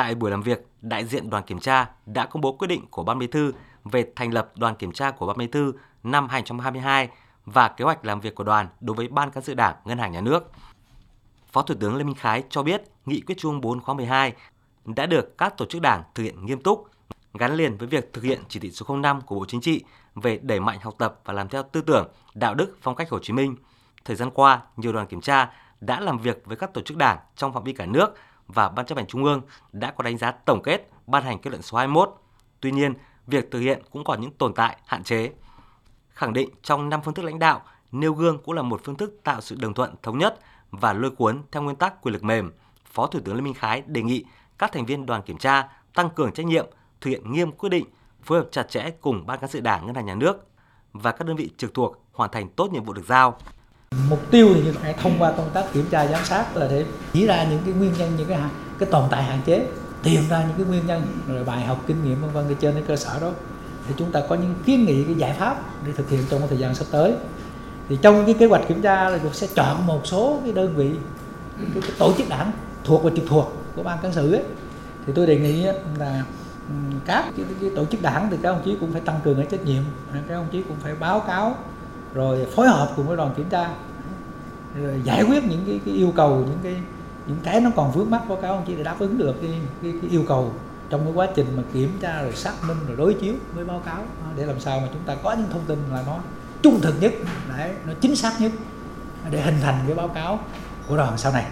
Tại buổi làm việc, đại diện đoàn kiểm tra đã công bố quyết định của Ban Bí thư về thành lập đoàn kiểm tra của Ban Bí thư năm 2022 và kế hoạch làm việc của đoàn đối với Ban cán sự Đảng Ngân hàng Nhà nước. Phó Thủ tướng Lê Minh Khái cho biết nghị quyết Trung 4 khóa 12 đã được các tổ chức đảng thực hiện nghiêm túc, gắn liền với việc thực hiện chỉ thị số 05 của Bộ Chính trị về đẩy mạnh học tập và làm theo tư tưởng, đạo đức, phong cách Hồ Chí Minh. Thời gian qua, nhiều đoàn kiểm tra đã làm việc với các tổ chức đảng trong phạm vi cả nước và Ban chấp hành Trung ương đã có đánh giá tổng kết ban hành kết luận số 21. Tuy nhiên, việc thực hiện cũng còn những tồn tại, hạn chế. Khẳng định trong năm phương thức lãnh đạo, nêu gương cũng là một phương thức tạo sự đồng thuận thống nhất và lôi cuốn theo nguyên tắc quyền lực mềm. Phó Thủ tướng Lê Minh Khái đề nghị các thành viên đoàn kiểm tra tăng cường trách nhiệm, thực hiện nghiêm quyết định, phối hợp chặt chẽ cùng Ban cán sự Đảng Ngân hàng Nhà nước và các đơn vị trực thuộc hoàn thành tốt nhiệm vụ được giao. Mục tiêu thì phải thông qua công tác kiểm tra giám sát là để chỉ ra những cái nguyên nhân những cái cái tồn tại hạn chế, tìm ra những cái nguyên nhân rồi bài học kinh nghiệm vân vân trên cái cơ sở đó thì chúng ta có những kiến nghị cái giải pháp để thực hiện trong thời gian sắp tới. Thì trong cái kế hoạch kiểm tra là sẽ chọn một số cái đơn vị cái, cái tổ chức đảng thuộc và trực thuộc của ban cán sự ấy. Thì tôi đề nghị là các cái, cái tổ chức đảng thì các ông chí cũng phải tăng cường cái trách nhiệm các ông chí cũng phải báo cáo rồi phối hợp cùng với đoàn kiểm tra rồi giải quyết những cái, cái yêu cầu những cái những cái nó còn vướng mắt của cáo ông chí để đáp ứng được cái, cái, cái yêu cầu trong cái quá trình mà kiểm tra rồi xác minh rồi đối chiếu với báo cáo à, để làm sao mà chúng ta có những thông tin là nó trung thực nhất để nó chính xác nhất để hình thành cái báo cáo của đoàn sau này.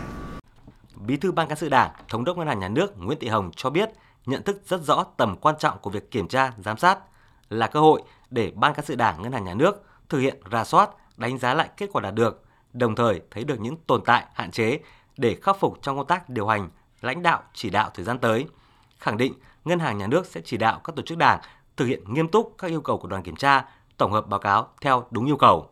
Bí thư Ban cán sự Đảng, Thống đốc Ngân hàng Nhà nước Nguyễn Thị Hồng cho biết nhận thức rất rõ tầm quan trọng của việc kiểm tra, giám sát là cơ hội để Ban cán sự Đảng Ngân hàng Nhà nước thực hiện ra soát, đánh giá lại kết quả đạt được, đồng thời thấy được những tồn tại, hạn chế để khắc phục trong công tác điều hành, lãnh đạo, chỉ đạo thời gian tới. Khẳng định Ngân hàng Nhà nước sẽ chỉ đạo các tổ chức đảng thực hiện nghiêm túc các yêu cầu của đoàn kiểm tra, tổng hợp báo cáo theo đúng yêu cầu.